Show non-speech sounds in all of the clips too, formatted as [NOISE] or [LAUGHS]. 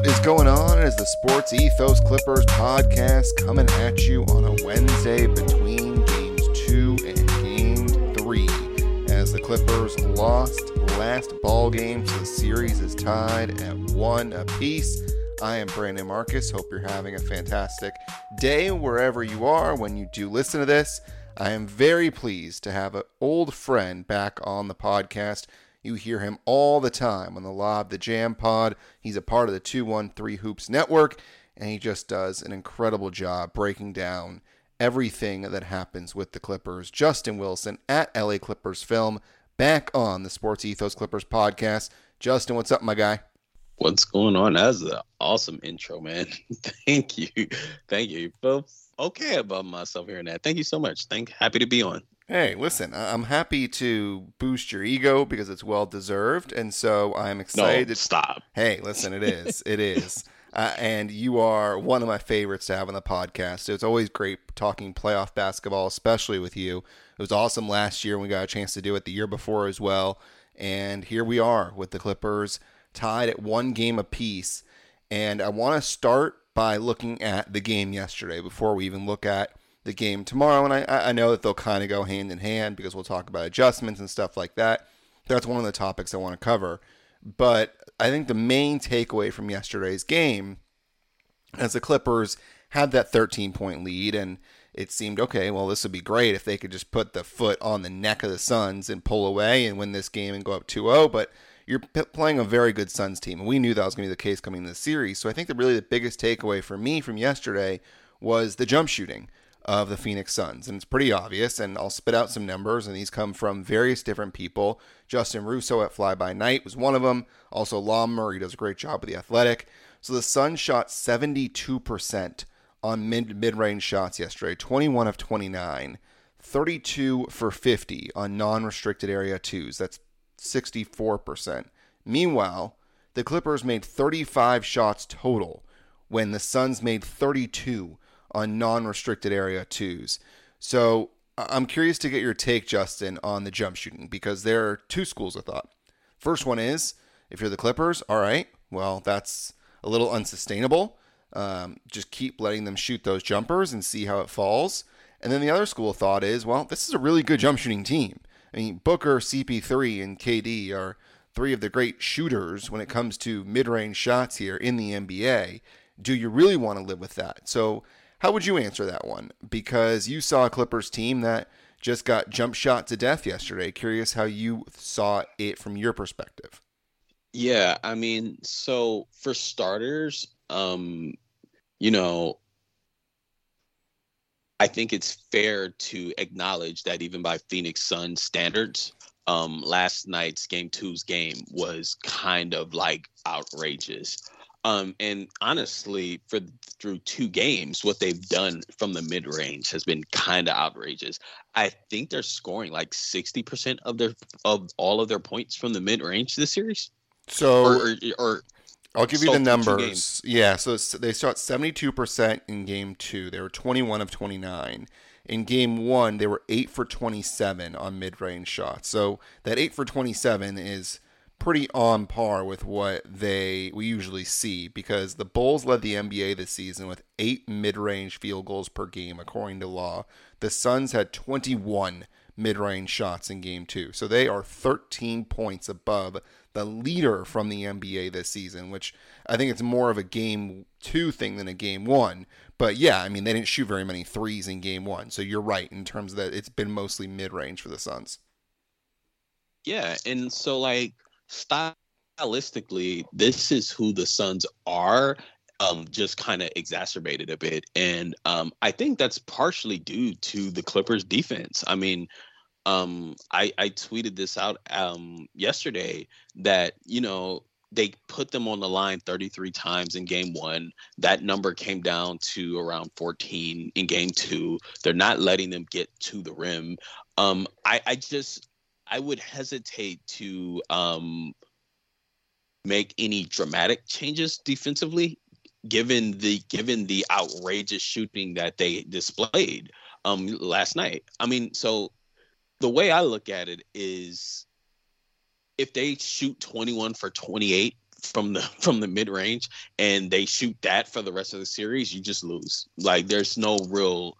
What is going on? Is the Sports Ethos Clippers podcast coming at you on a Wednesday between games two and game three? As the Clippers lost last ball game, so the series is tied at one apiece. I am Brandon Marcus. Hope you're having a fantastic day wherever you are when you do listen to this. I am very pleased to have an old friend back on the podcast. You hear him all the time on the Lob the Jam pod. He's a part of the 213 Hoops Network, and he just does an incredible job breaking down everything that happens with the Clippers. Justin Wilson at LA Clippers Film, back on the Sports Ethos Clippers podcast. Justin, what's up, my guy? What's going on? That's an awesome intro, man. [LAUGHS] Thank you. Thank you. Feel okay about myself hearing that. Thank you so much. Thank happy to be on. Hey, listen, I'm happy to boost your ego because it's well deserved, and so I'm excited. No, stop. Hey, listen, it is, it is, [LAUGHS] uh, and you are one of my favorites to have on the podcast. So it's always great talking playoff basketball, especially with you. It was awesome last year, and we got a chance to do it the year before as well. And here we are with the Clippers tied at one game apiece. And I want to start by looking at the game yesterday before we even look at the game tomorrow. And I, I know that they'll kind of go hand in hand because we'll talk about adjustments and stuff like that. That's one of the topics I want to cover. But I think the main takeaway from yesterday's game, as the Clippers had that 13 point lead, and it seemed okay, well, this would be great if they could just put the foot on the neck of the Suns and pull away and win this game and go up 2 0. But you're p- playing a very good Suns team, and we knew that was going to be the case coming into the series. So I think that really the biggest takeaway for me from yesterday was the jump shooting of the Phoenix Suns. And it's pretty obvious, and I'll spit out some numbers, and these come from various different people. Justin Russo at Fly By Night was one of them. Also, Law Murray does a great job with the Athletic. So the Suns shot 72% on mid mid range shots yesterday, 21 of 29, 32 for 50 on non restricted area twos. That's 64%. Meanwhile, the Clippers made 35 shots total when the Suns made 32 on non-restricted area twos. So I'm curious to get your take, Justin, on the jump shooting because there are two schools of thought. First one is if you're the Clippers, all right, well that's a little unsustainable. Um, just keep letting them shoot those jumpers and see how it falls. And then the other school of thought is, well, this is a really good jump shooting team. I mean, Booker, CP3, and KD are three of the great shooters when it comes to mid range shots here in the NBA. Do you really want to live with that? So how would you answer that one? Because you saw a Clippers team that just got jump shot to death yesterday. Curious how you saw it from your perspective. Yeah, I mean, so for starters, um, you know, I think it's fair to acknowledge that even by Phoenix Sun standards, um, last night's game two's game was kind of like outrageous. Um, and honestly, for through two games, what they've done from the mid range has been kind of outrageous. I think they're scoring like sixty percent of their of all of their points from the mid range this series. So, or, or, or I'll give you the numbers. Yeah, so they shot seventy two percent in game two. They were twenty one of twenty nine. In game one, they were eight for twenty seven on mid range shots. So that eight for twenty seven is pretty on par with what they we usually see because the Bulls led the NBA this season with 8 mid-range field goals per game according to Law. The Suns had 21 mid-range shots in game 2. So they are 13 points above the leader from the NBA this season, which I think it's more of a game 2 thing than a game 1. But yeah, I mean they didn't shoot very many threes in game 1. So you're right in terms of that it's been mostly mid-range for the Suns. Yeah, and so like stylistically, this is who the Suns are. Um, just kind of exacerbated a bit, and um, I think that's partially due to the Clippers' defense. I mean, um, I, I tweeted this out um, yesterday that you know they put them on the line 33 times in game one. That number came down to around 14 in game two. They're not letting them get to the rim. Um, I, I just I would hesitate to um, make any dramatic changes defensively, given the given the outrageous shooting that they displayed um, last night. I mean, so the way I look at it is, if they shoot 21 for 28 from the [LAUGHS] from the mid range and they shoot that for the rest of the series, you just lose. Like there's no real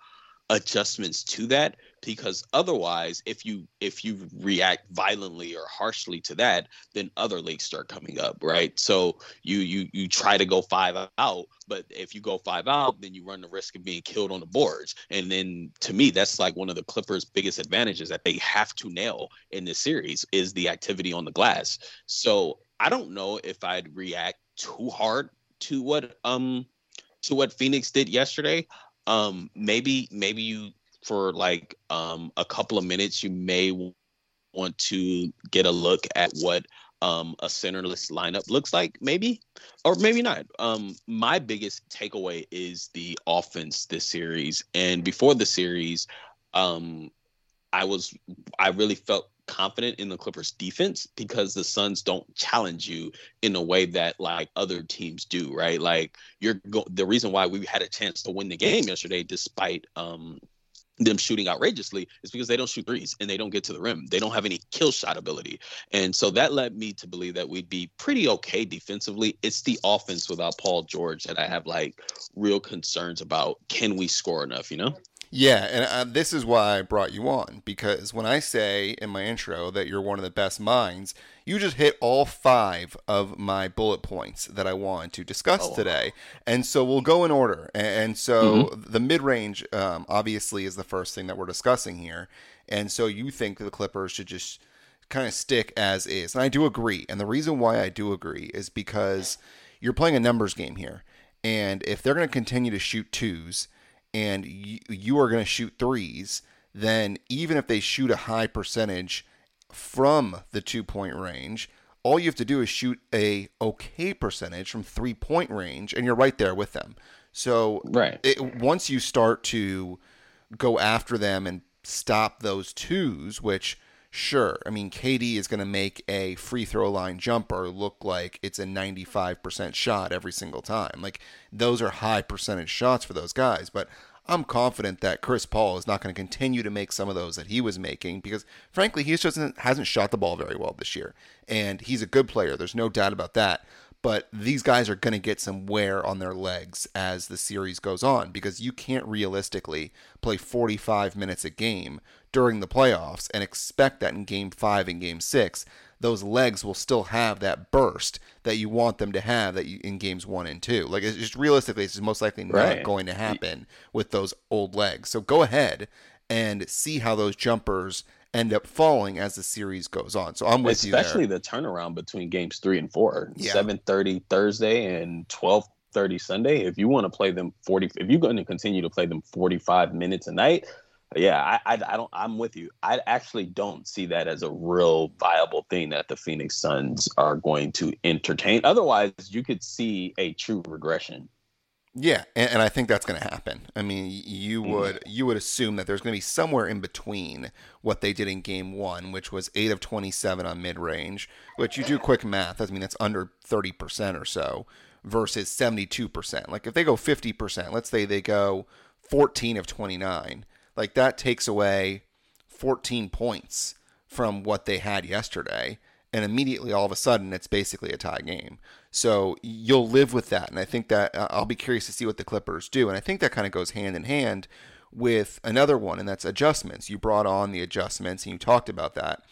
adjustments to that because otherwise if you if you react violently or harshly to that then other leaks start coming up right? So you you you try to go five out but if you go five out then you run the risk of being killed on the boards. And then to me that's like one of the clippers biggest advantages that they have to nail in this series is the activity on the glass. So i don't know if i'd react too hard to what um to what phoenix did yesterday. Um maybe maybe you for like um a couple of minutes you may want to get a look at what um a centerless lineup looks like maybe or maybe not um my biggest takeaway is the offense this series and before the series um i was i really felt confident in the Clippers defense because the Suns don't challenge you in a way that like other teams do, right? Like you're go- the reason why we had a chance to win the game yesterday despite um them shooting outrageously is because they don't shoot threes and they don't get to the rim. They don't have any kill shot ability. And so that led me to believe that we'd be pretty okay defensively. It's the offense without Paul George that I have like real concerns about. Can we score enough, you know? Yeah, and uh, this is why I brought you on because when I say in my intro that you're one of the best minds, you just hit all five of my bullet points that I want to discuss oh, today. And so we'll go in order. And so mm-hmm. the mid range, um, obviously, is the first thing that we're discussing here. And so you think the Clippers should just kind of stick as is. And I do agree. And the reason why I do agree is because you're playing a numbers game here. And if they're going to continue to shoot twos, and you, you are going to shoot threes, then even if they shoot a high percentage from the two point range, all you have to do is shoot a okay percentage from three point range, and you're right there with them. So right. It, once you start to go after them and stop those twos, which sure, I mean KD is going to make a free throw line jumper look like it's a 95% shot every single time. Like those are high percentage shots for those guys, but I'm confident that Chris Paul is not going to continue to make some of those that he was making because, frankly, he just hasn't shot the ball very well this year. And he's a good player. There's no doubt about that. But these guys are going to get some wear on their legs as the series goes on because you can't realistically play 45 minutes a game during the playoffs and expect that in game five and game six those legs will still have that burst that you want them to have that you, in games one and two. Like it's just realistically, it's most likely not right. going to happen with those old legs. So go ahead and see how those jumpers end up falling as the series goes on. So I'm with Especially you. Especially the turnaround between games three and four. Yeah. 7:30 Thursday and 12:30 Sunday. If you want to play them 40, if you're going to continue to play them 45 minutes a night, yeah, I, I, I don't. I'm with you. I actually don't see that as a real viable thing that the Phoenix Suns are going to entertain. Otherwise, you could see a true regression. Yeah, and, and I think that's going to happen. I mean, you mm. would you would assume that there's going to be somewhere in between what they did in Game One, which was eight of 27 on mid range, which you do quick math. I mean, that's under 30 percent or so, versus 72 percent. Like if they go 50 percent, let's say they go 14 of 29 like that takes away 14 points from what they had yesterday. And immediately, all of a sudden, it's basically a tie game. So you'll live with that. And I think that uh, I'll be curious to see what the Clippers do. And I think that kind of goes hand in hand with another one, and that's adjustments. You brought on the adjustments and you talked about that.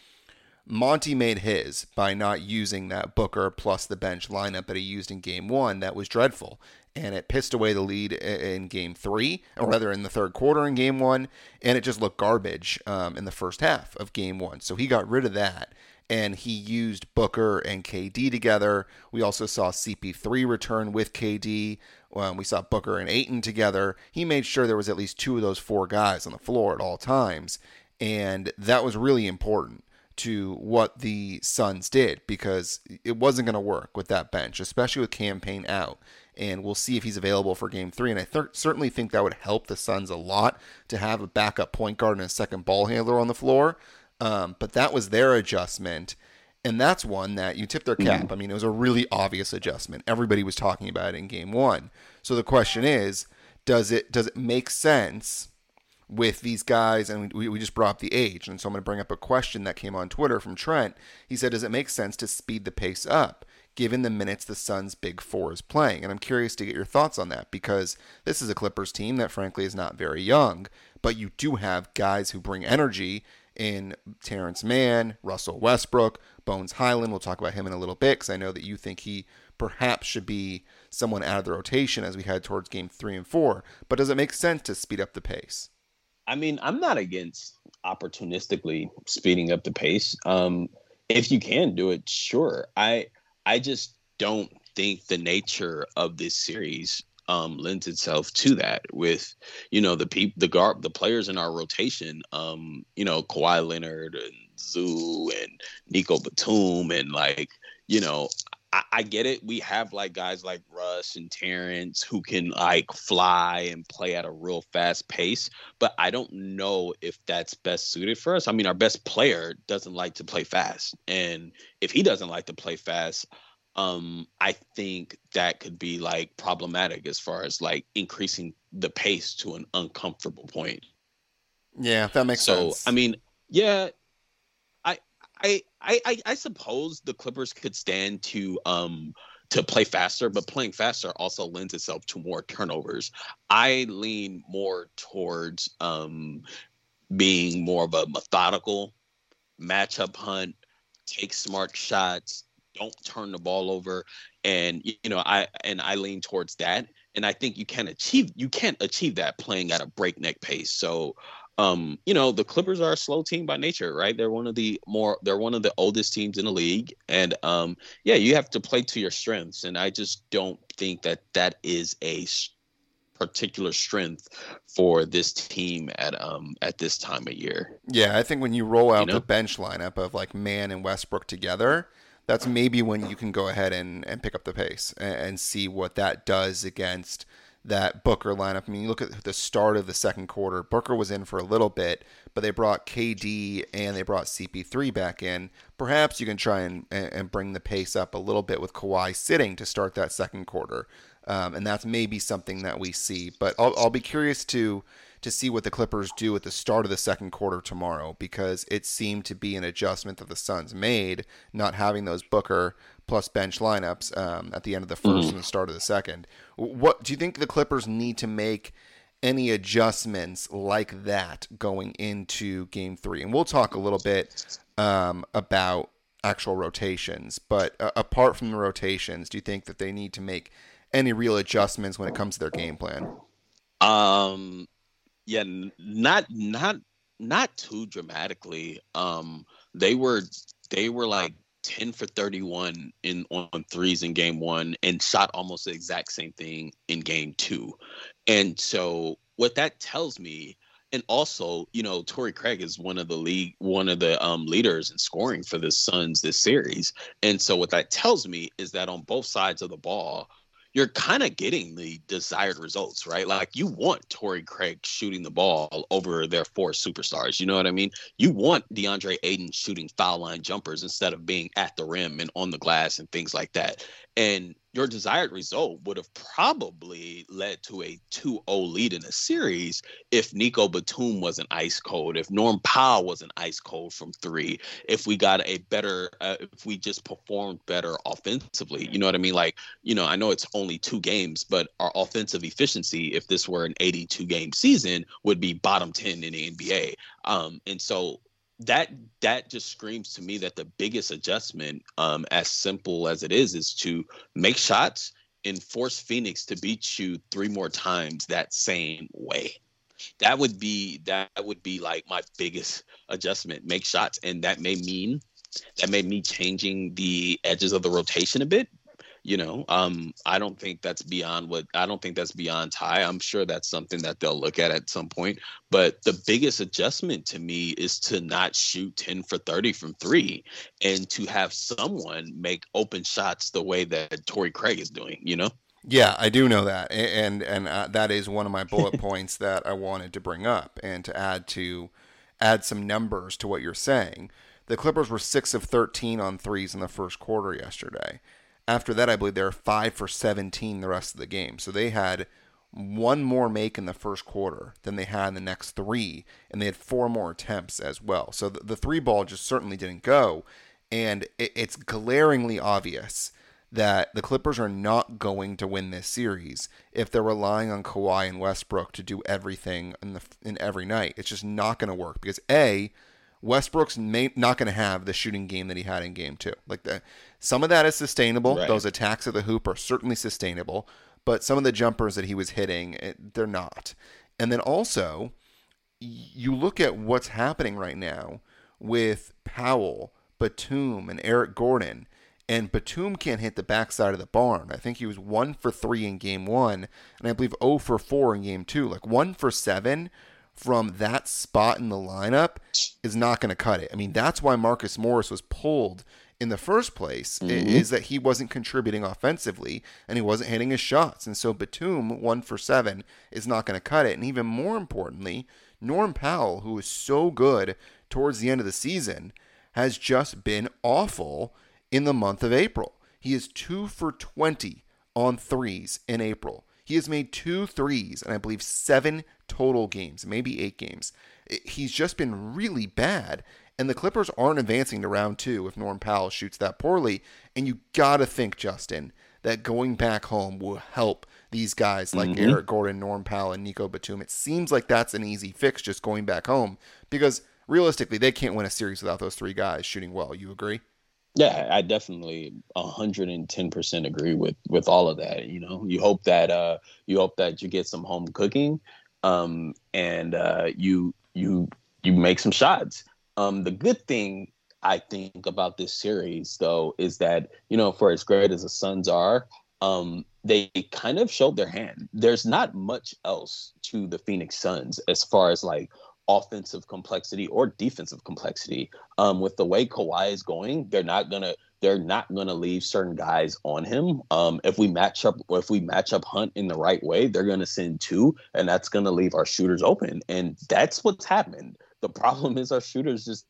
Monty made his by not using that Booker plus the bench lineup that he used in game one. That was dreadful and it pissed away the lead in game three, or rather in the third quarter in game one, and it just looked garbage um, in the first half of game one. So he got rid of that, and he used Booker and KD together. We also saw CP3 return with KD. Um, we saw Booker and Ayton together. He made sure there was at least two of those four guys on the floor at all times, and that was really important to what the Suns did because it wasn't going to work with that bench, especially with Cam Payne out and we'll see if he's available for game three. And I th- certainly think that would help the Suns a lot to have a backup point guard and a second ball handler on the floor. Um, but that was their adjustment. And that's one that you tip their cap. I mean, it was a really obvious adjustment. Everybody was talking about it in game one. So the question is, does it does it make sense with these guys? And we, we just brought up the age. And so I'm going to bring up a question that came on Twitter from Trent. He said, Does it make sense to speed the pace up? Given the minutes the Suns' big four is playing. And I'm curious to get your thoughts on that because this is a Clippers team that, frankly, is not very young, but you do have guys who bring energy in Terance Mann, Russell Westbrook, Bones Hyland. We'll talk about him in a little bit because I know that you think he perhaps should be someone out of the rotation as we head towards game three and four. But does it make sense to speed up the pace? I mean, I'm not against opportunistically speeding up the pace. Um, if you can do it, sure. I I just don't think the nature of this series um, lends itself to that. With you know the people, the guard, the players in our rotation, um, you know Kawhi Leonard and Zoo and Nico Batum, and like you know I, I, get it. We have like guys like Russ and Terance who can like fly and play at a real fast pace, but I don't know if that's best suited for us. I mean, our best player doesn't like to play fast, and if he doesn't like to play fast, um, I think that could be like problematic as far as like increasing the pace to an uncomfortable point. Yeah, that makes so, sense. So, I mean, yeah, I, I I suppose the Clippers could stand to um to play faster, but playing faster also lends itself to more turnovers. I lean more towards um being more of a methodical matchup hunt, take smart shots, don't turn the ball over, and you know I and I lean towards that. And I think you can achieve you can't achieve that playing at a breakneck pace. So um, you know, the Clippers are a slow team by nature, right? They're one of the more they're one of the oldest teams in the league, and um, yeah, you have to play to your strengths, and I just don't think that that is a particular strength for this team at um at this time of year. Yeah, I think when you roll out you know? the bench lineup of like Mann and Westbrook together, that's maybe when you can go ahead and, and pick up the pace and, and see what that does against that Booker lineup. I mean, you look at the start of the second quarter. Booker was in for a little bit, but they brought KD and they brought CP3 back in. Perhaps you can try and, and bring the pace up a little bit with Kawhi sitting to start that second quarter. Um, and that's maybe something that we see. But I'll, I'll be curious to to see what the Clippers do at the start of the second quarter tomorrow because it seemed to be an adjustment that the Suns made, not having those Booker plus bench lineups um, at the end of the 1st mm-hmm. and the start of the second. What do you think the Clippers need to make any adjustments like that going into Game Three? And we'll talk a little bit um, about actual rotations, but uh, apart from the rotations, do you think that they need to make any real adjustments when it comes to their game plan? Um, yeah, not not not too dramatically. Um, they were they were like 10 for 31 in on threes in game one and shot almost the exact same thing in game two. And so what that tells me, and also, you know, Torrey Craig is one of the league, one of the um, leaders in scoring for the Suns this series. And so what that tells me is that on both sides of the ball, you're kind of getting the desired results, right? Like you want Torrey Craig shooting the ball over their four superstars. You know what I mean? You want DeAndre Ayton shooting foul line jumpers instead of being at the rim and on the glass and things like that. And your desired result would have probably led to a 2-0 lead in a series if Nico Batum wasn't ice cold, if Norm Powell wasn't ice cold from three, if we got a better, uh, if we just performed better offensively. You know what I mean? Like, you know, I know it's only two games, but our offensive efficiency, if this were an 82 game season, would be bottom 10 in the NBA. Um, and so that that just screams to me that the biggest adjustment, um, as simple as it is, is to make shots and force Phoenix to beat you three more times that same way. That would be that would be like my biggest adjustment. Make shots, and that may mean that may mean changing the edges of the rotation a bit you know um i don't think that's beyond what i don't think that's beyond Ty i'm sure that's something that they'll look at at some point but the biggest adjustment to me is to not shoot 10 for 30 from three and to have someone make open shots the way that Torrey Craig is doing you know yeah, I do know that, and and uh, that is one of my bullet points that I wanted to bring up and to add to add some numbers to what you're saying. The Clippers were six of thirteen on threes in the first quarter yesterday. After that, I believe they were five for 17 the rest of the game. So they had one more make in the first quarter than they had in the next three, and they had four more attempts as well. So the, the three ball just certainly didn't go, and it, it's glaringly obvious that the Clippers are not going to win this series if they're relying on Kawhi and Westbrook to do everything in the in every night. It's just not going to work because a Westbrook's may, not going to have the shooting game that he had in game two. Like the, some of that is sustainable. Right. Those attacks at the hoop are certainly sustainable, but some of the jumpers that he was hitting, it, they're not. And then also, you look at what's happening right now with Powell, Batum, and Eric Gordon and Batum can't hit the backside of the barn. I think he was one for three in game one, and I believe 0 for four in game two. Like one for seven from that spot in the lineup is not going to cut it. I mean, that's why Marcus Morris was pulled in the first place, mm-hmm. is that he wasn't contributing offensively and he wasn't hitting his shots. And so Batum, one for seven, is not going to cut it. And even more importantly, Norm Powell, who was so good towards the end of the season, has just been awful in the month of April. He is 2 for 20 on threes in April. He has made two threes and I believe seven total games, maybe eight games. He's just been really bad. And the Clippers aren't advancing to round two if Norm Powell shoots that poorly. And you got to think, Justin, that going back home will help these guys like mm-hmm. Eric Gordon, Norm Powell, and Nico Batum. It seems like that's an easy fix just going back home because realistically, they can't win a series without those three guys shooting well. You agree? Yeah, I definitely 110% agree with with all of that. You know, you hope that uh you hope that you get some home cooking um and uh you you you make some shots. Um the good thing I think about this series though is that, you know, for as great as the Suns are, um they kind of showed their hand. There's not much else to the Phoenix Suns as far as like offensive complexity or defensive complexity. Um, with the way Kawhi is going, they're not gonna they're not gonna leave certain guys on him. Um, if we match up if we match up Hunt in the right way, they're gonna send two, and that's gonna leave our shooters open. And that's what's happened. The problem is our shooters just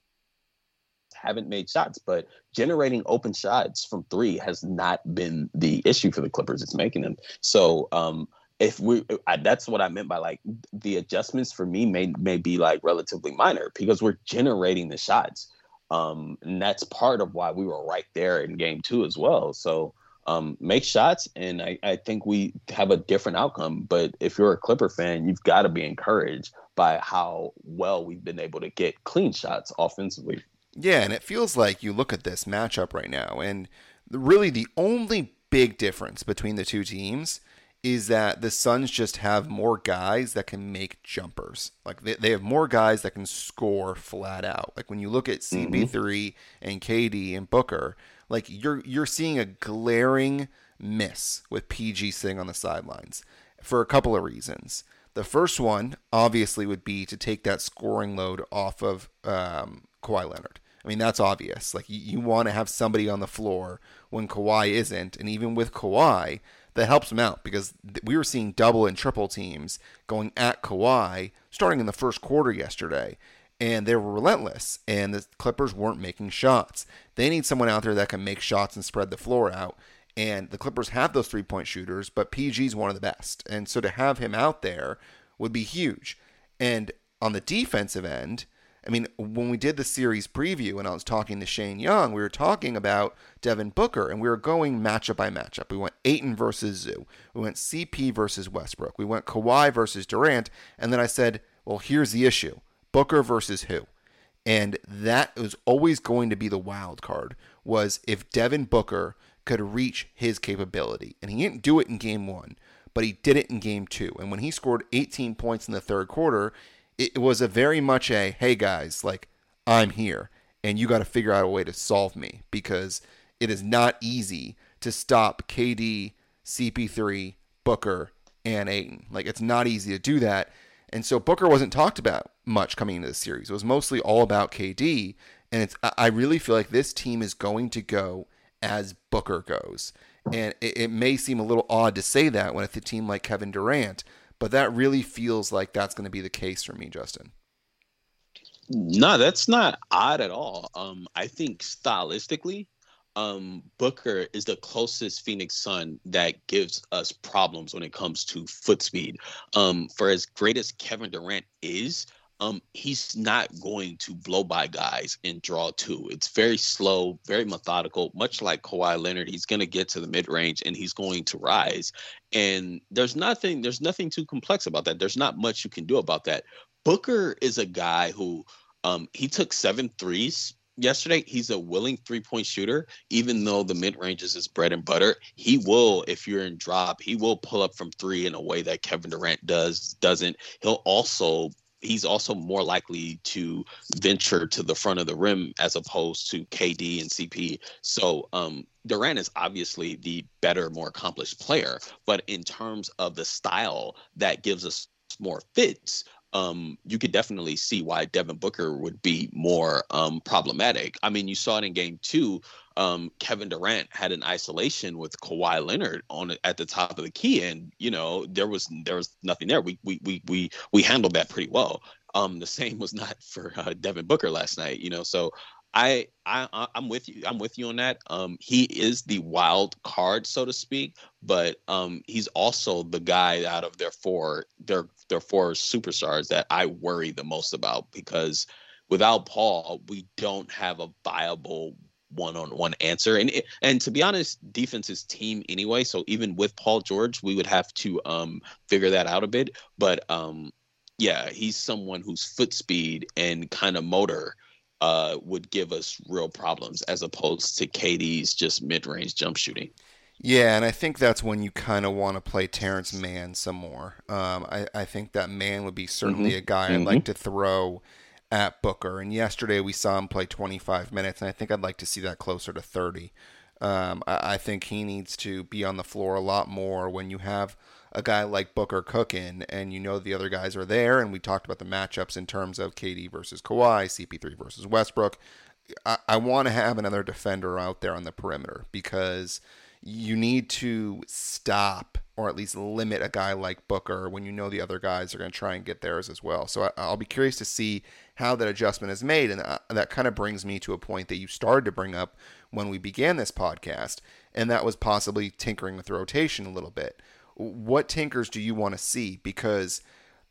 haven't made shots, but generating open shots from three has not been the issue for the Clippers. It's making them. So um, if we I, that's what i meant by like the adjustments for me may may be like relatively minor because we're generating the shots um and that's part of why we were right there in game two as well so um make shots and i i think we have a different outcome but if you're a clipper fan you've got to be encouraged by how well we've been able to get clean shots offensively yeah and it feels like you look at this matchup right now and really the only big difference between the two teams is that the Suns just have more guys that can make jumpers. Like they, they have more guys that can score flat out. Like when you look at CP3 mm-hmm. and KD and Booker, like you're you're seeing a glaring miss with PG sitting on the sidelines for a couple of reasons. The first one, obviously, would be to take that scoring load off of um, Kawhi Leonard. I mean, that's obvious. Like you, you want to have somebody on the floor when Kawhi isn't, and even with Kawhi, that helps him out because we were seeing double and triple teams going at Kawhi starting in the first quarter yesterday. And they were relentless, and the Clippers weren't making shots. They need someone out there that can make shots and spread the floor out. And the Clippers have those three point shooters, but PG is one of the best. And so to have him out there would be huge. And on the defensive end, I mean, when we did the series preview and I was talking to Shane Young, we were talking about Devin Booker and we were going matchup by matchup. We went Ayton versus Zoo. We went CP versus Westbrook. We went Kawhi versus Durant. And then I said, well, here's the issue Booker versus who? And that was always going to be the wild card was if Devin Booker could reach his capability. And he didn't do it in game one, but he did it in game two. And when he scored 18 points in the third quarter, it was a very much a hey guys, like I'm here and you got to figure out a way to solve me because it is not easy to stop KD, CP3, Booker, and Ayton. Like it's not easy to do that. And so Booker wasn't talked about much coming into the series. It was mostly all about KD. And it's I really feel like this team is going to go as Booker goes. And it, it may seem a little odd to say that when it's a team like Kevin Durant, but that really feels like that's going to be the case for me, Justin. No, that's not odd at all. Um, I think stylistically, um, Booker is the closest Phoenix Sun that gives us problems when it comes to foot speed. Um, for as great as Kevin Durant is, um, he's not going to blow by guys and draw two. It's very slow, very methodical, much like Kawhi Leonard. He's going to get to the mid range and he's going to rise. And there's nothing, there's nothing too complex about that. There's not much you can do about that. Booker is a guy who um, he took seven threes yesterday. He's a willing three point shooter, even though the mid range is his bread and butter. He will, if you're in drop, he will pull up from three in a way that Kevin Durant does doesn't. He'll also he's also more likely to venture to the front of the rim as opposed to KD and CP. So um, Durant is obviously the better, more accomplished player, but in terms of the style that gives us more fits, um, you could definitely see why Devin Booker would be more um, problematic. I mean, you saw it in game two. Um, Kevin Durant had an isolation with Kawhi Leonard on at the top of the key, and you know there was there was nothing there. We we we we we handled that pretty well. Um, the [LAUGHS] same was not for uh, Devin Booker last night. You know, so I, I I'm with you. I'm with you on that. Um, he is the wild card, so to speak, but um, he's also the guy out of their four their their four superstars that I worry the most about because without Paul, we don't have a viable one-on-one answer. And and to be honest, defense is team anyway. So even with Paul George, we would have to um, figure that out a bit. But um, yeah, he's someone whose foot speed and kind of motor uh, would give us real problems as opposed to KD's just mid range jump shooting. Yeah, and I think that's when you kind of want to play Terance Mann some more. Um, I, I think that Mann would be certainly mm-hmm. a guy mm-hmm. I'd like to throw at Booker. And yesterday we saw him play 25 minutes, and I think I'd like to see that closer to 30. Um, I, I think he needs to be on the floor a lot more when you have – a guy like Booker cooking, and you know the other guys are there. And we talked about the matchups in terms of KD versus Kawhi, CP3 versus Westbrook. I, I want to have another defender out there on the perimeter because you need to stop or at least limit a guy like Booker when you know the other guys are going to try and get theirs as well. So I, will be curious to see how that adjustment is made. And uh, that kind of brings me to a point that you started to bring up when we began this podcast, and that was possibly tinkering with the rotation a little bit what tinkers do you want to see? Because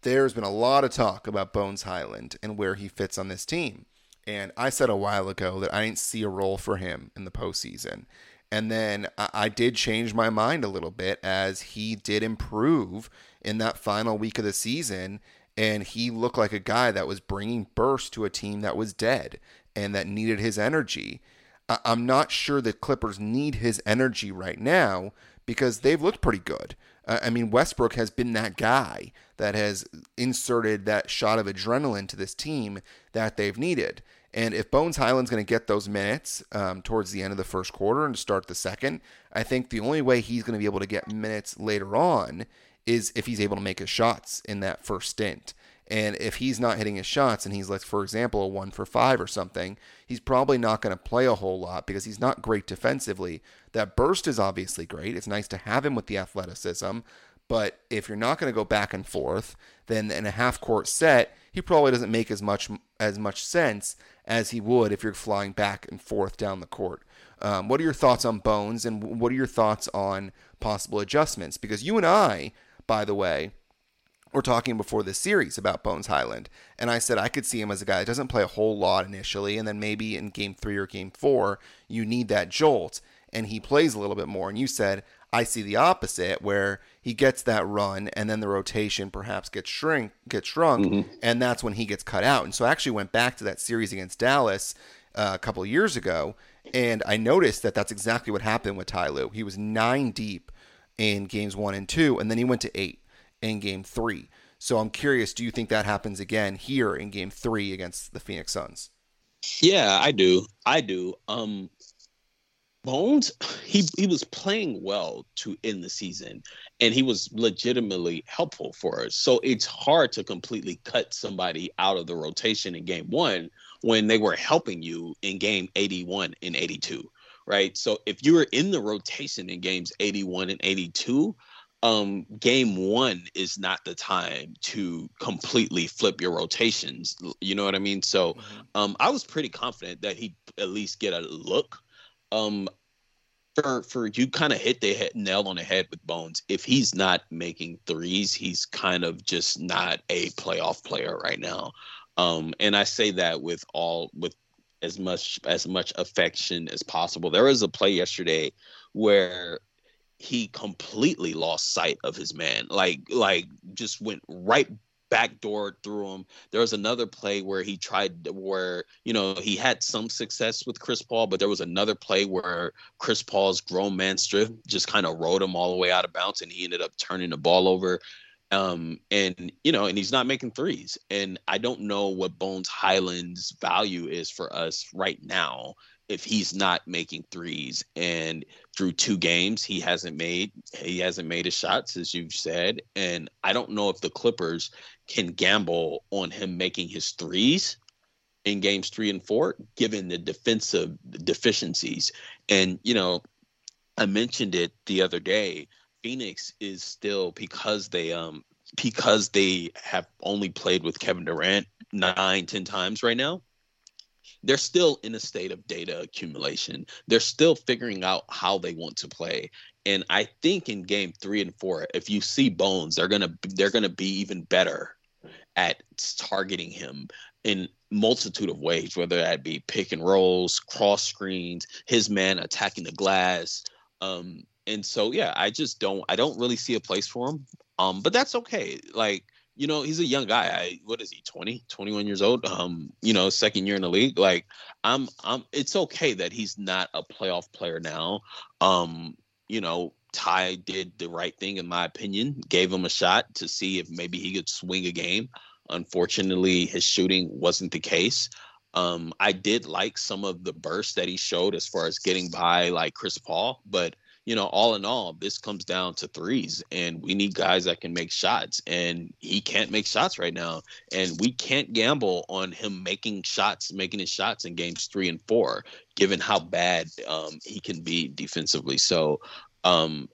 there's been a lot of talk about Bones Hyland and where he fits on this team. And I said a while ago that I didn't see a role for him in the postseason. And then I, did change my mind a little bit as he did improve in that final week of the season. And he looked like a guy that was bringing burst to a team that was dead and that needed his energy. I'm not sure the Clippers need his energy right now because they've looked pretty good. I mean, Westbrook has been that guy that has inserted that shot of adrenaline to this team that they've needed. And if Bones Hyland's going to get those minutes um, towards the end of the first quarter and start the second, I think the only way he's going to be able to get minutes later on is if he's able to make his shots in that first stint. And if he's not hitting his shots and he's like, for example, a one for five or something, he's probably not going to play a whole lot because he's not great defensively. That burst is obviously great. It's nice to have him with the athleticism. But if you're not going to go back and forth, then in a half court set, he probably doesn't make as much as much sense as he would if you're flying back and forth down the court. Um, what are your thoughts on Bones, and what are your thoughts on possible adjustments? Because you and I, by the way, were talking before this series about Bones Hyland, and I said I could see him as a guy that doesn't play a whole lot initially, and then maybe in game three or game four, you need that jolt, and he plays a little bit more. And you said, I see the opposite, where he gets that run, and then the rotation perhaps gets shrink, gets shrunk, mm-hmm. and that's when he gets cut out. And so I actually went back to that series against Dallas uh, a couple years ago, and I noticed that that's exactly what happened with Ty Lue. He was nine deep in games one and two, and then he went to eight in game three. So I'm curious, do you think that happens again here in game three against the Phoenix Suns? Yeah, I do. I do. Um Bones, [SIGHS] he he was playing well to end the season, and he was legitimately helpful for us. So it's hard to completely cut somebody out of the rotation in game one when they were helping you in game 81 and 82, right? So if you were in the rotation in games 81 and 82, um game one is not the time to completely flip your rotations you know what i mean so mm-hmm. um i was pretty confident that he'd at least get a look um for for you kind of hit the head, nail on the head with bones if he's not making threes he's kind of just not a playoff player right now Um, and I say that with all with as much as much affection as possible. There was a play yesterday where he completely lost sight of his man. Like like just went right backdoor through him. There was another play where he tried where, you know, he had some success with Chris Paul, but there was another play where Chris Paul's grown man strip just kind of rode him all the way out of bounds and he ended up turning the ball over. Um, and you know, and he's not making threes. And I don't know what Bones Hyland's value is for us right now if he's not making threes. And through two games, he hasn't made he hasn't made a shots, as you've said. And I don't know if the Clippers can gamble on him making his threes in games three and four, given the defensive deficiencies. And you know, I mentioned it the other day. Phoenix is still because they um because they have only played with Kevin Durant nine, ten times right now. They're still in a state of data accumulation. They're still figuring out how they want to play. And I think in game three and four, if you see Bones, they're gonna they're gonna be even better at targeting him in multitude of ways, whether that be pick and rolls, cross screens, his man attacking the glass. Um, and so yeah, I just don't I don't really see a place for him. Um, but that's okay. Like, you know, he's a young guy. I what is he, 20, 21 years old? Um, you know, second year in the league. Like, I'm I'm it's okay that he's not a playoff player now. Um, you know, Ty did the right thing in my opinion, gave him a shot to see if maybe he could swing a game. Unfortunately, his shooting wasn't the case. Um, I did like some of the bursts that he showed as far as getting by like Chris Paul, but you know, all in all, this comes down to threes, and we need guys that can make shots. And he can't make shots right now, and we can't gamble on him making shots, making his shots in games three and four, given how bad um, he can be defensively. So, um,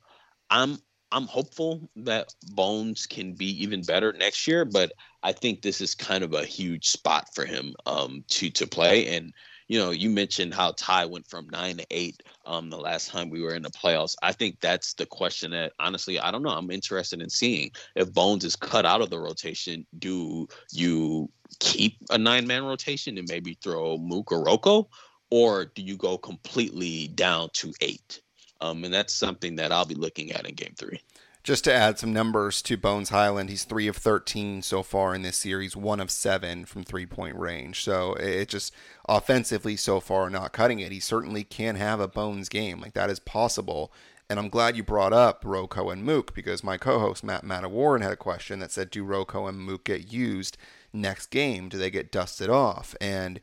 I'm I'm hopeful that Bones can be even better next year, but I think this is kind of a huge spot for him um, to to play and you know, you mentioned how Ty went from nine to eight um, the last time we were in the playoffs. I think that's the question that honestly, I don't know. I'm interested in seeing if Bones is cut out of the rotation. Do you keep a nine man rotation and maybe throw Mook or Rocco, or do you go completely down to eight? Um, and that's something that I'll be looking at in game three. Just to add some numbers to Bones Hyland, he's three of 13 so far in this series, one of seven from three point range. So it just offensively so far not cutting it. He certainly can have a Bones game. Like that is possible. And I'm glad you brought up Rocco and Mook because my co host Matt Warren had a question that said, Do Rocco and Mook get used next game? Do they get dusted off? And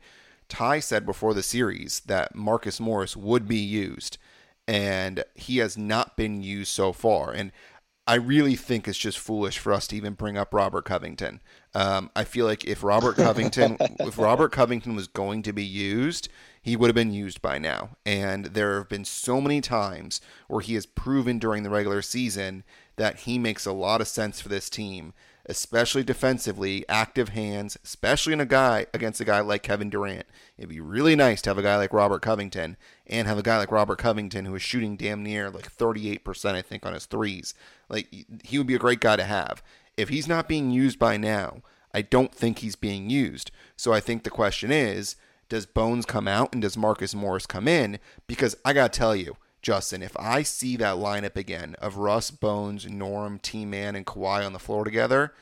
Ty said before the series that Marcus Morris would be used, and he has not been used so far. And I really think it's just foolish for us to even bring up Robert Covington. Um, I feel like if Robert Covington, [LAUGHS] if Robert Covington was going to be used, he would have been used by now. And there have been so many times where he has proven during the regular season that he makes a lot of sense for this team especially defensively, active hands, especially in a guy against a guy like Kevin Durant. It'd be really nice to have a guy like Robert Covington and have a guy like Robert Covington who is shooting damn near like 38%, I think, on his threes. Like, he would be a great guy to have. If he's not being used by now, I don't think he's being used. So I think the question is, does Bones come out and does Marcus Morris come in? Because I got to tell you, Justin, if I see that lineup again of Russ, Bones, Norm, T Man, and Kawhi on the floor together,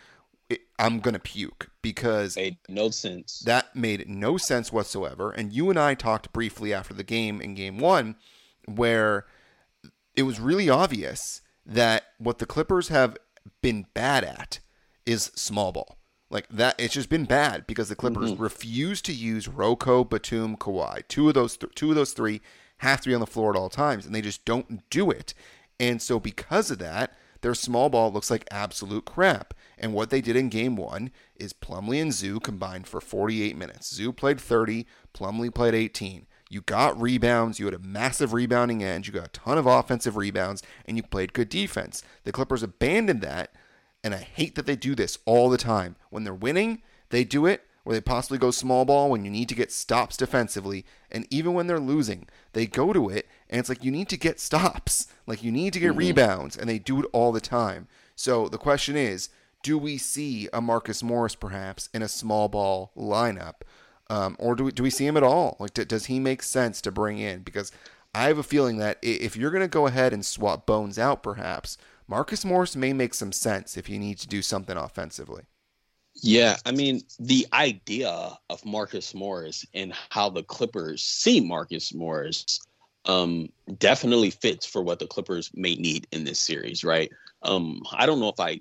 it, I'm gonna puke because made no sense. That made no sense whatsoever. And you and I talked briefly after the game in Game One, where it was really obvious that what the Clippers have been bad at is small ball. Like that, it's just been bad because the Clippers mm-hmm. refuse to use Rocco, Batum, Kawhi. Two of those, th- two of those three have to be on the floor at all times, and they just don't do it. And so, because of that, their small ball looks like absolute crap. And what they did in game one is Plumlee and Zoo combined for 48 minutes. Zoo played 30, Plumlee played 18. You got rebounds, you had a massive rebounding end, you got a ton of offensive rebounds, and you played good defense. The Clippers abandoned that, and I hate that they do this all the time. When they're winning, they do it where they possibly go small ball when you need to get stops defensively. And even when they're losing, they go to it and it's like you need to get stops. Like you need to get mm-hmm. rebounds and they do it all the time. So the question is, do we see a Marcus Morris perhaps in a small ball lineup? Um, or do we, do we see him at all? Like, d- does he make sense to bring in? Because I have a feeling that if you're going to go ahead and swap Bones out, perhaps Marcus Morris may make some sense if you need to do something offensively. Yeah, I mean, the idea of Marcus Morris and how the Clippers see Marcus Morris um, definitely fits for what the Clippers may need in this series, right? Um, I don't know if I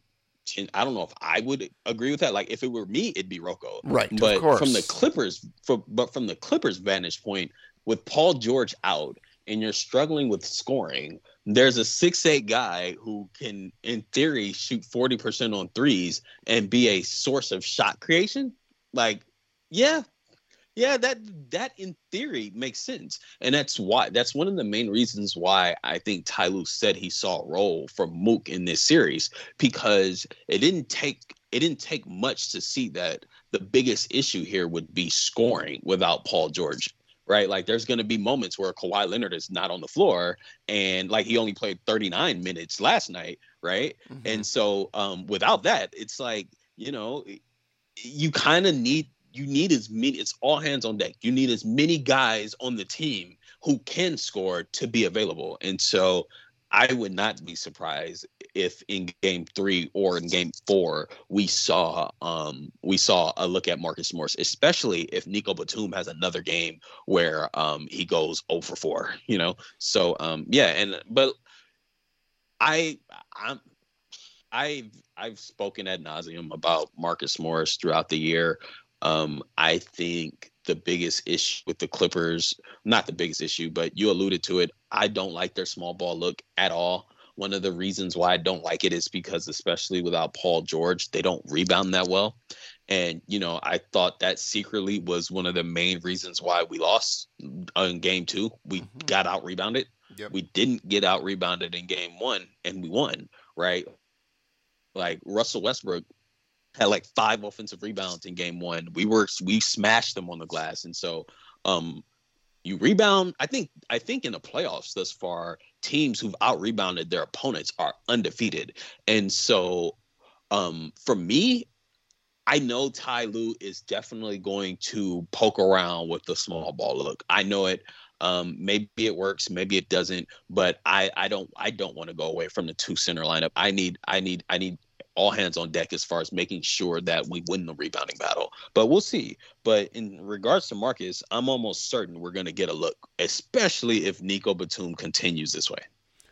I don't know if I would agree with that. Like if it were me, it'd be Rocco. Right. But from the Clippers, but from the Clippers' vantage point, with Paul George out and you're struggling with scoring, there's a six eight guy who can, in theory, shoot 40% on threes and be a source of shot creation. Like, yeah, yeah, that that in theory makes sense, and that's why that's one of the main reasons why I think Ty Lue said he saw a role for Mook in this series because it didn't take it didn't take much to see that the biggest issue here would be scoring without Paul George. Right, like there's going to be moments where Kawhi Leonard is not on the floor, and like he only played 39 minutes last night, right? Mm-hmm. And so, um, without that, it's like you know, you kind of need you need as many it's all hands on deck you need as many guys on the team who can score to be available and so i would not be surprised if in game three or in game four we saw um we saw a look at marcus morris especially if nico batum has another game where um he goes over 4 you know so um yeah and but i i'm I've I've spoken ad nauseum about Marcus Morris throughout the year. Um, I think the biggest issue with the Clippers, not the biggest issue, but you alluded to it. I don't like their small ball look at all. One of the reasons why I don't like it is because, especially without Paul George, they don't rebound that well. And, you know, I thought that secretly was one of the main reasons why we lost in game two. We mm-hmm. got out rebounded. Yep. We didn't get out rebounded in game one and we won, right? Like Russell Westbrook had like five offensive rebounds in game one. We were we smashed them on the glass, and so um, you rebound. I think I think in the playoffs thus far, teams who've out rebounded their opponents are undefeated, and so um, for me. I know Ty Lue is definitely going to poke around with the small ball look. I know it. Um, maybe it works, maybe it doesn't, but I, I don't I don't want to go away from the two center lineup. I need I need I need all hands on deck as far as making sure that we win the rebounding battle. But we'll see. But in regards to Marcus, I'm almost certain we're going to get a look, especially if Nico Batum continues this way.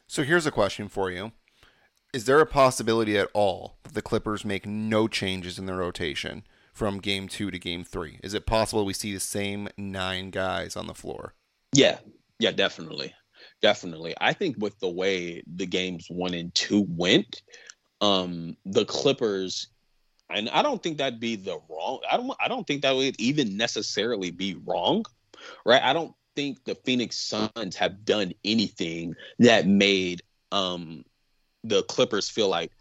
So here's a question for you. Is there a possibility at all that the Clippers make no changes in their rotation from game two to game three? Is it possible we see the same nine guys on the floor? Yeah, yeah, definitely. Definitely. I think with the way the games one and two went, um the Clippers and I don't think that'd be the wrong I don't I don't think that would even necessarily be wrong right? I don't think the Phoenix Suns have done anything that made um the Clippers feel like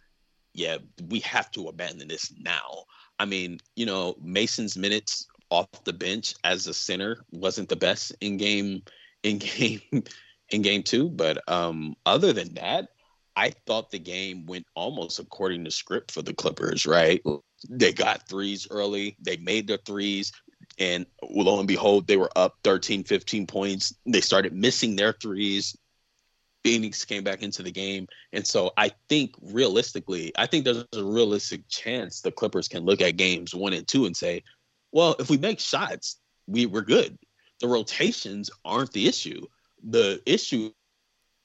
yeah we have to abandon this now. I mean you know Mason's minutes off the bench as a center wasn't the best in game in [LAUGHS] game in game 2 but um other than that I thought the game went almost according to script for the Clippers, right? They got threes early, they made their threes, and lo and behold, they were up 13, 15 points. They started missing their threes. Phoenix came back into the game. And so I think realistically, I think there's a realistic chance the Clippers can look at games one and two and say, well, if we make shots, we, we're good. The rotations aren't the issue. The issue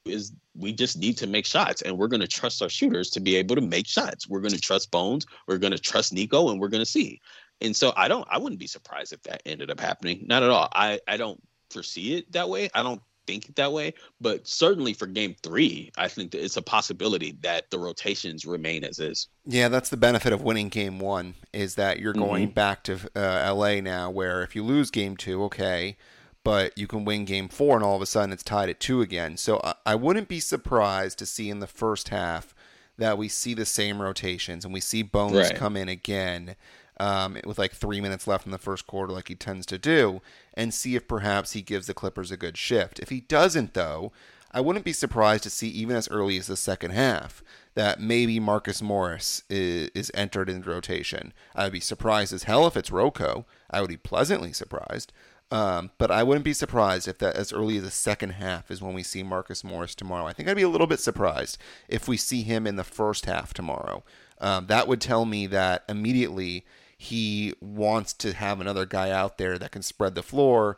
is we just need to make shots and we're going to trust our shooters to be able to make shots. We're going to trust Bones, we're going to trust Nico and we're going to see. And so I don't I wouldn't be surprised if that ended up happening. Not at all. I I don't foresee it that way. I don't think it that way, but certainly for game 3, I think that it's a possibility that the rotations remain as is. Yeah, that's the benefit of winning game 1 is that you're going mm-hmm. back to uh, LA now where if you lose game 2, okay, but you can win game four and all of a sudden it's tied at two again. So I, I wouldn't be surprised to see in the first half that we see the same rotations and we see Bones right. come in again um, with like three minutes left in the first quarter, like he tends to do, and see if perhaps he gives the Clippers a good shift. If he doesn't, though, I wouldn't be surprised to see even as early as the second half that maybe Marcus Morris is, is entered in rotation. I would be surprised as hell if it's Rocco. I would be pleasantly surprised. Um, but I wouldn't be surprised if that as early as the second half is when we see Marcus Morris tomorrow. I think I'd be a little bit surprised if we see him in the first half tomorrow. Um, that would tell me that immediately he wants to have another guy out there that can spread the floor,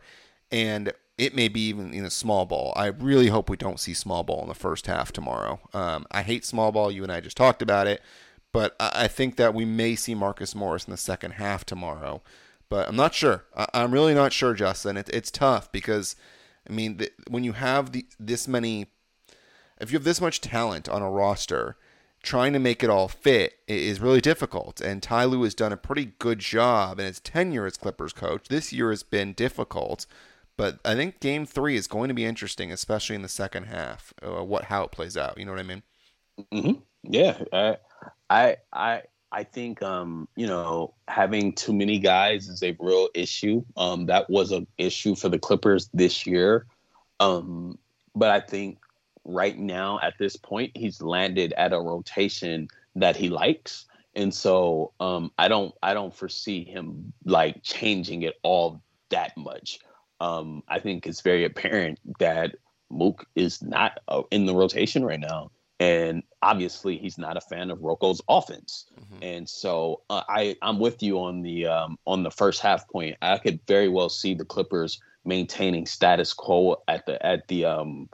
and it may be even in a small ball. I really hope we don't see small ball in the first half tomorrow. Um, I hate small ball. You and I just talked about it, but I, I think that we may see Marcus Morris in the second half tomorrow but I'm not sure. I, am really not sure, Justin. It, it's tough because, I mean, the, when you have the, this many, if you have this much talent on a roster, trying to make it all fit is really difficult. And Ty Lue has done a pretty good job in his tenure as Clippers coach. This year has been difficult, but I think Game Three is going to be interesting, especially in the second half. Uh, what how it plays out. You know what I mean? Mm-hmm. Yeah, I, I, I, I think um, you know having too many guys is a real issue. Um, that was an issue for the Clippers this year, um, but I think right now at this point he's landed at a rotation that he likes, and so um, I don't I don't foresee him like changing it all that much. Um, I think it's very apparent that Mook is not uh, in the rotation right now. And obviously, he's not a fan of Rocco's offense. Mm-hmm. And so uh, I I'm with you on the um, on the first half point. I could very well see the Clippers maintaining status quo at the at the um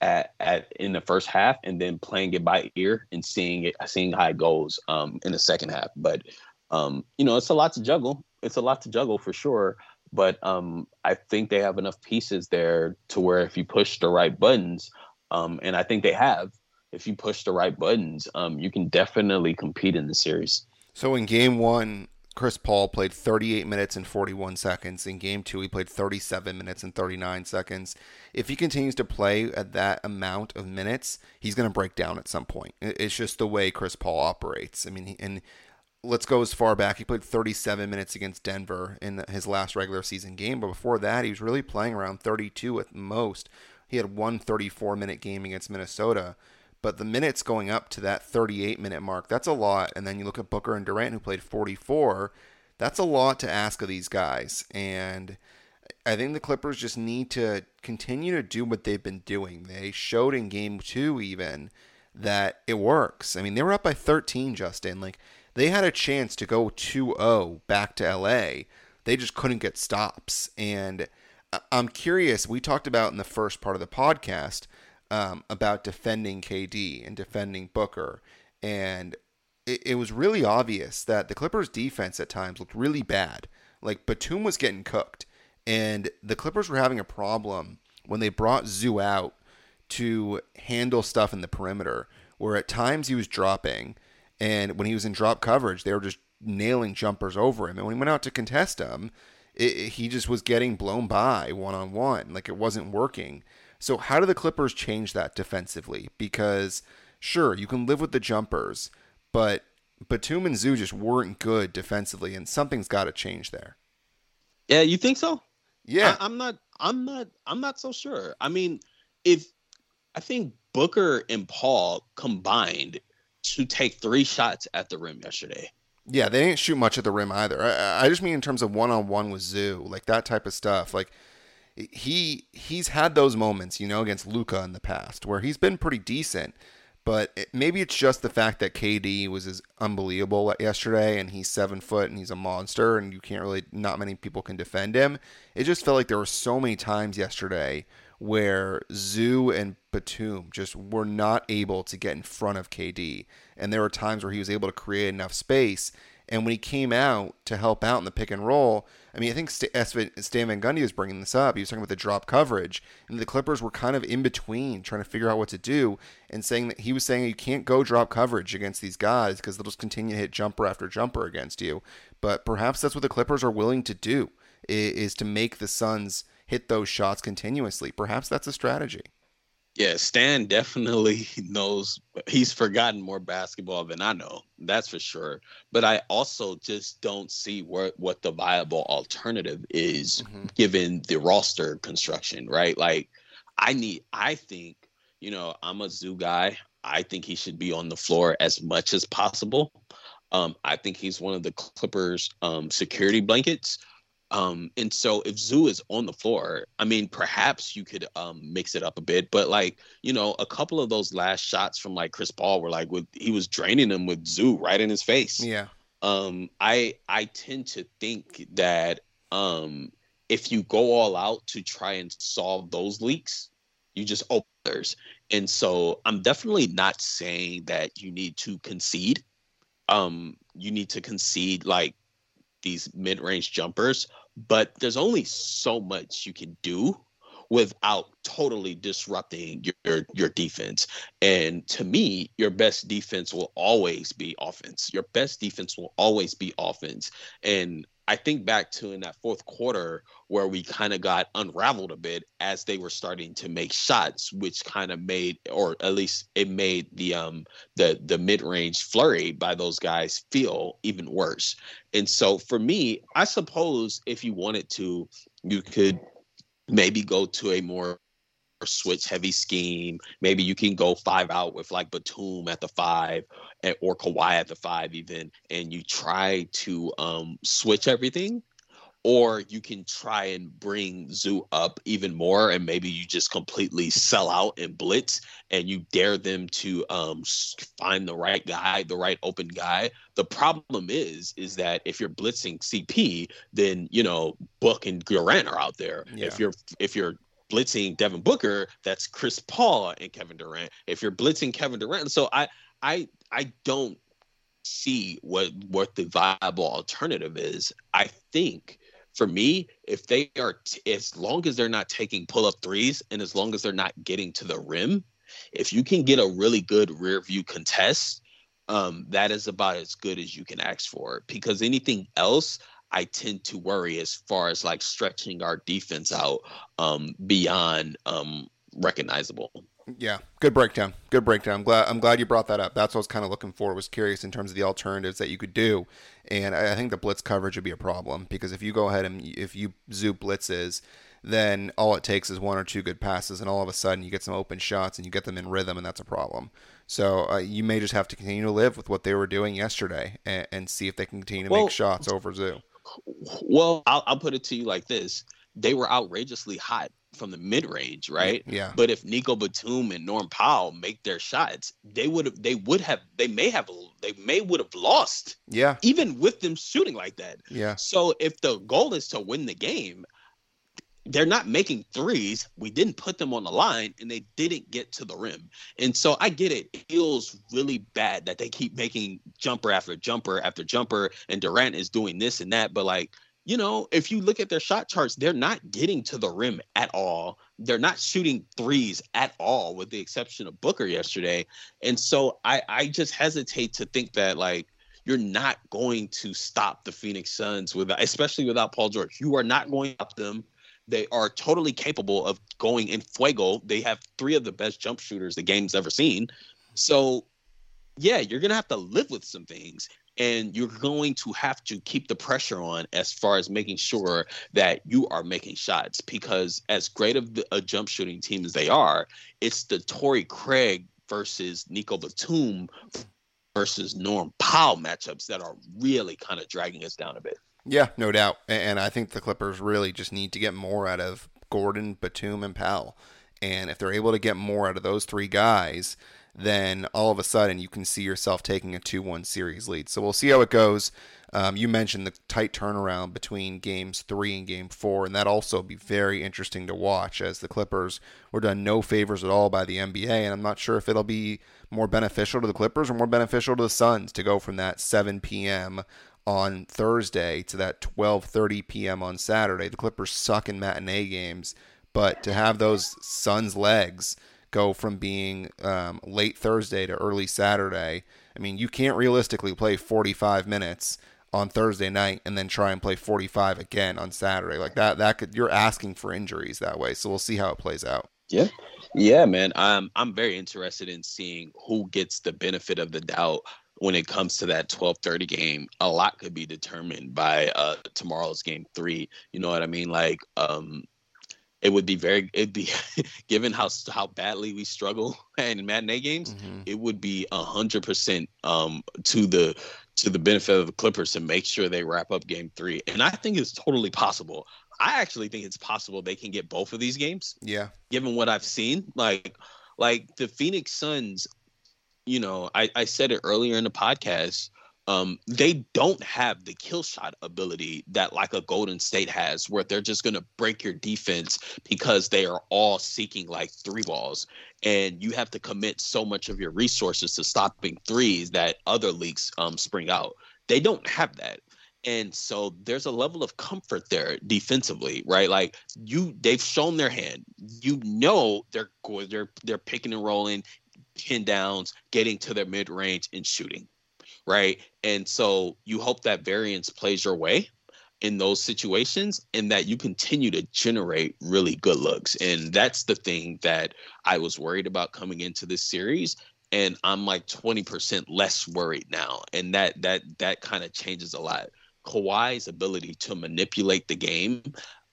at, at in the first half and then playing it by ear and seeing it seeing how it goes um in the second half. But um you know it's a lot to juggle. It's a lot to juggle for sure. But um I think they have enough pieces there to where if you push the right buttons, um and I think they have if you push the right buttons, um, you can definitely compete in the series. So in game one, Chris Paul played 38 minutes and 41 seconds. In game two, he played 37 minutes and 39 seconds. If he continues to play at that amount of minutes, he's going to break down at some point. It's just the way Chris Paul operates. I mean, and let's go as far back. He played 37 minutes against Denver in his last regular season game, but before that, he was really playing around 32 at most. He had one 34 minute game against Minnesota. But the minutes going up to that 38 minute mark, that's a lot. And then you look at Booker and Durant, who played 44. That's a lot to ask of these guys. And I think the Clippers just need to continue to do what they've been doing. They showed in game two, even, that it works. I mean, they were up by 13, Justin. Like, they had a chance to go 2 0 back to LA. They just couldn't get stops. And I'm curious, we talked about in the first part of the podcast um, about defending KD and defending Booker. And it, it, was really obvious that the Clippers' defense at times looked really bad. Like Batum was getting cooked. And the Clippers were having a problem when they brought Zoo out to handle stuff in the perimeter, where at times he was dropping. And when he was in drop coverage, they were just nailing jumpers over him. And when he went out to contest him, it, he just was getting blown by one on one. Like it wasn't working. So how do the Clippers change that defensively? Because sure, you can live with the jumpers, but Batum and Zoo just weren't good defensively, and something's got to change there. Yeah, you think so? Yeah, I, I'm not. I'm not. I'm not so sure. I mean, if I think Booker and Paul combined to take three shots at the rim yesterday. Yeah, they didn't shoot much at the rim either. I, I just mean in terms of one on one with Zoo, like that type of stuff. Like he he's had those moments, you know, against Luka in the past where he's been pretty decent. But it, maybe it's just the fact that KD was as unbelievable yesterday, and he's seven foot and he's a monster, and you can't really, not many people can defend him. It just felt like there were so many times yesterday where Zoo and Batum just were not able to get in front of KD, and there were times where he was able to create enough space. And when he came out to help out in the pick and roll, I mean, I think Stan Van Gundy was bringing this up. He was talking about the drop coverage, and the Clippers were kind of in between, trying to figure out what to do, and saying that he was saying you can't go drop coverage against these guys because they'll just continue to hit jumper after jumper against you. But perhaps that's what the Clippers are willing to do is to make the Suns hit those shots continuously. Perhaps that's a strategy. Yeah, Stan definitely [LAUGHS] knows he's forgotten more basketball than I know. That's for sure. But I also just don't see what what the viable alternative is mm-hmm. given the roster construction, right? Like I need I think you know, I'm a Zoo guy. I think he should be on the floor as much as possible. Um, I think he's one of the Clippers' um, security blankets. Um, and so if Zoo is on the floor, I mean, perhaps you could um, mix it up a bit. But like, you know, a couple of those last shots from like Chris Paul were like with he was draining them with Zoo right in his face. Yeah. Um, I I tend to think that um, if you go all out to try and solve those leaks, you just open others. And so I'm definitely not saying that you need to concede. Um, you need to concede like these mid-range jumpers, but there's only so much you can do without totally disrupting your your defense. And to me, your best defense will always be offense. Your best defense will always be offense. And I think back to in that fourth quarter where we kind of got unraveled a bit as they were starting to make shots, which kind of made, or at least it made the um the the mid range flurry by those guys feel even worse. And so for me, I suppose if you wanted to, you could maybe go to a more switch heavy scheme. Maybe you can go five out with like Batum at the five or Kawhi at the five even, and you try to um, switch everything. Or you can try and bring Zoo up even more, and maybe you just completely sell out and blitz, and you dare them to um, find the right guy, the right open guy. The problem is, is that if you're blitzing CP, then you know Book and Durant are out there. Yeah. If you're if you're blitzing Devin Booker, that's Chris Paul and Kevin Durant. If you're blitzing Kevin Durant, so I I I don't see what what the viable alternative is. I think for me, if they are t- as long as they're not taking pull up threes and as long as they're not getting to the rim, if you can get a really good rear view contest, um, that is about as good as you can ask for. Because anything else, I tend to worry as far as like stretching our defense out um, beyond um, recognizable. Yeah, good breakdown. Good breakdown. I'm glad I'm glad you brought that up. That's what I was kind of looking for. Was curious in terms of the alternatives that you could do, and I, I think the blitz coverage would be a problem because if you go ahead and if you zoo blitzes, then all it takes is one or two good passes, and all of a sudden you get some open shots and you get them in rhythm, and that's a problem. So uh, you may just have to continue to live with what they were doing yesterday and, and see if they can continue to well, make shots over Zoo. Well, I'll, I'll put it to you like this: they were outrageously hot from the mid range, right? Yeah. But if Nico Batum and Norm Powell make their shots, they would have, they would have, they may have, they may would have lost. Yeah. Even with them shooting like that. Yeah. So if the goal is to win the game, they're not making threes. We didn't put them on the line and they didn't get to the rim. And so I get it. It feels really bad that they keep making jumper after jumper after jumper and Durant is doing this and that. But like, you know, if you look at their shot charts, they're not getting to the rim at all. They're not shooting threes at all, with the exception of Booker yesterday. And so I, I just hesitate to think that like you're not going to stop the Phoenix Suns without, especially without Paul George. You are not going to stop them they are totally capable of going in fuego. They have three of the best jump shooters the game's ever seen. So, yeah, you're going to have to live with some things and you're going to have to keep the pressure on as far as making sure that you are making shots because as great of a jump shooting team as they are, it's the Torrey Craig versus Nico Batum versus Norm Powell matchups that are really kind of dragging us down a bit. Yeah, no doubt. And I think the Clippers really just need to get more out of Gordon, Batum, and Powell. And if they're able to get more out of those three guys, then all of a sudden you can see yourself taking a 2 1 series lead. So we'll see how it goes. Um, you mentioned the tight turnaround between games three and game four, and that also be very interesting to watch as the Clippers were done no favors at all by the NBA. And I'm not sure if it'll be more beneficial to the Clippers or more beneficial to the Suns to go from that 7 p.m on Thursday to that 12:30 p.m. on Saturday. The Clippers suck in matinee games, but to have those Suns legs go from being um, late Thursday to early Saturday, I mean, you can't realistically play 45 minutes on Thursday night and then try and play 45 again on Saturday. Like that that could you're asking for injuries that way. So we'll see how it plays out. Yeah. Yeah, man. I'm I'm very interested in seeing who gets the benefit of the doubt when it comes to that 12:30 game, a lot could be determined by uh, tomorrow's game three. You know what I mean? Like, um, it would be very it'd be [LAUGHS] given how how badly we struggle [LAUGHS] in matinee games, mm-hmm. it would be a hundred percent um to the to the benefit of the Clippers to make sure they wrap up game three. And I think it's totally possible. I actually think it's possible they can get both of these games. Yeah. Given what I've seen. Like like the Phoenix Suns, you know, I, I said it earlier in the podcast um, they don't have the kill shot ability that like a Golden State has, where they're just gonna break your defense because they are all seeking like three balls, and you have to commit so much of your resources to stopping threes that other leagues um, spring out. They don't have that. And so there's a level of comfort there defensively, right? Like you, they've shown their hand. You know they're they're they're picking and rolling, pin downs, getting to their mid range and shooting right? And so you hope that variance plays your way in those situations and that you continue to generate really good looks. And that's the thing that I was worried about coming into this series and I'm like 20% less worried now. And that that that kind of changes a lot. Kawhi's ability to manipulate the game,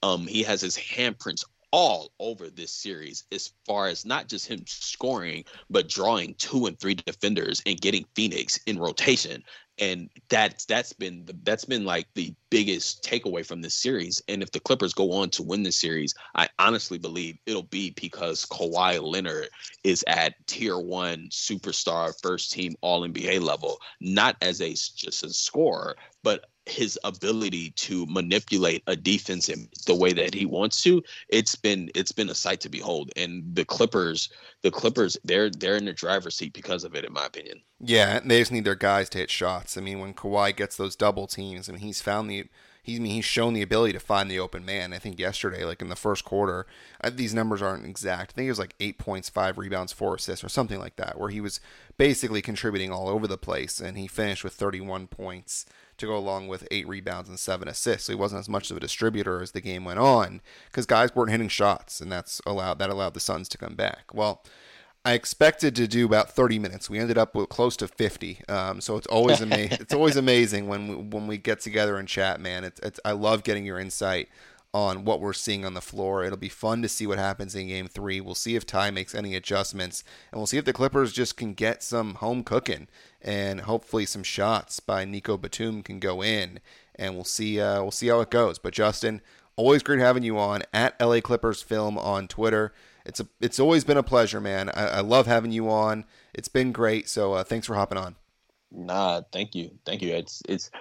um, he has his handprints all over this series as far as not just him scoring, but drawing two and three defenders and getting Phoenix in rotation. And that's that's been the, that's been like the biggest takeaway from this series. And if the Clippers go on to win this series, I honestly believe it'll be because Kawhi Leonard is at tier one superstar, first team All NBA level, not as a just a scorer, but his ability to manipulate a defense in the way that he wants to it's been it's been a sight to behold. And the clippers the clippers they're they're in the driver's seat because of it in my opinion. Yeah they just need their guys to hit shots. I mean when Kawhi gets those double teams I mean he's found the he's I mean, he's shown the ability to find the open man. I think yesterday, like in the first quarter, I, these numbers aren't exact. I think it was like eight points, five rebounds, four assists, or something like that, where he was basically contributing all over the place, and he finished with 31 points to go along with eight rebounds and seven assists. So he wasn't as much of a distributor as the game went on because guys weren't hitting shots, and that's allowed that allowed the Suns to come back. Well. I expected to do about 30 minutes. We ended up with close to 50. Um, so it's always amazing. [LAUGHS] it's always amazing when we, when we get together and chat, man. It's, it's I love getting your insight on what we're seeing on the floor. It'll be fun to see what happens in game three. We'll see if Ty makes any adjustments, and we'll see if the Clippers just can get some home cooking and hopefully some shots by Nico Batum can go in, and we'll see. Uh, we'll see how it goes. But Justin, always great having you on at LA Clippers Film on Twitter. It's a it's always been a pleasure, man. I, I love having you on. It's been great. So uh, thanks for hopping on. Nah, thank you, thank you. It's it's.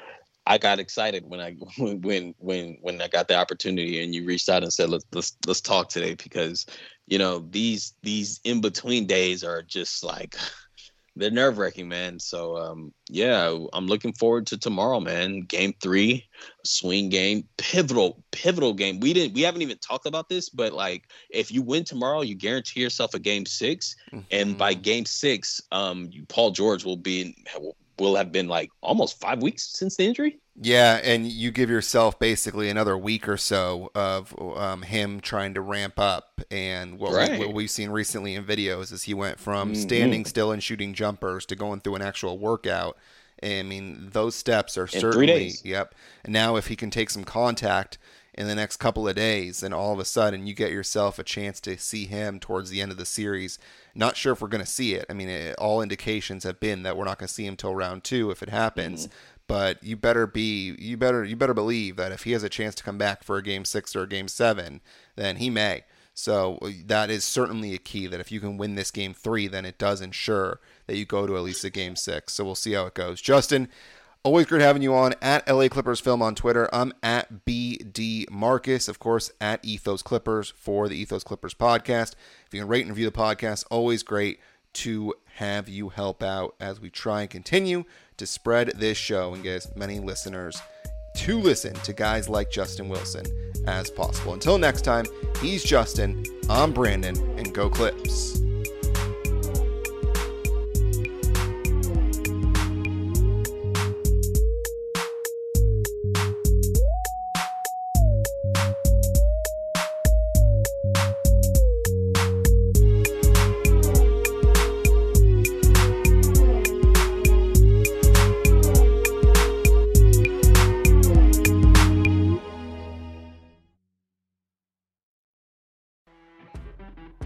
I got excited when I [LAUGHS] when when when I got the opportunity and you reached out and said let's let's let's talk today because you know these these in between days are just like they're nerve wracking, man. So um, yeah, I'm looking forward to tomorrow, man. Game three, swing game, pivotal, pivotal game. We didn't, we haven't even talked about this, but like, if you win tomorrow, you guarantee yourself a game 6 mm-hmm. and by mm-hmm. game six, um, Paul George will be in, will have been like almost five weeks since the injury. Yeah, and you give yourself basically another week or so of um, him trying to ramp up. And what, right. we, what we've seen recently in videos is he went from mm-hmm. standing still and shooting jumpers to going through an actual workout. I mean, those steps are in certainly yep. And now, if he can take some contact in the next couple of days, and all of a sudden you get yourself a chance to see him towards the end of the series. Not sure if we're going to see it. I mean, it, all indications have been that we're not going to see him till round two if it happens. Mm-hmm but you better be you better you better believe that if he has a chance to come back for a game six or a game seven, then he may. So uh, that is certainly a key that if you can win this game three, then it does ensure that you go to at least a game six. So we'll see how it goes. Justin, always great having you on at LA Clippers Film on Twitter. I'm at BD Marcus, of course, at Ethos Clippers for the Ethos Clippers podcast. If you can rate and review the podcast, always great to have you help out as we try and continue to spread this show and get as many listeners to listen to guys like Justin Wilson as possible. Until next time, he's Justin, I'm Brandon, and go Clips.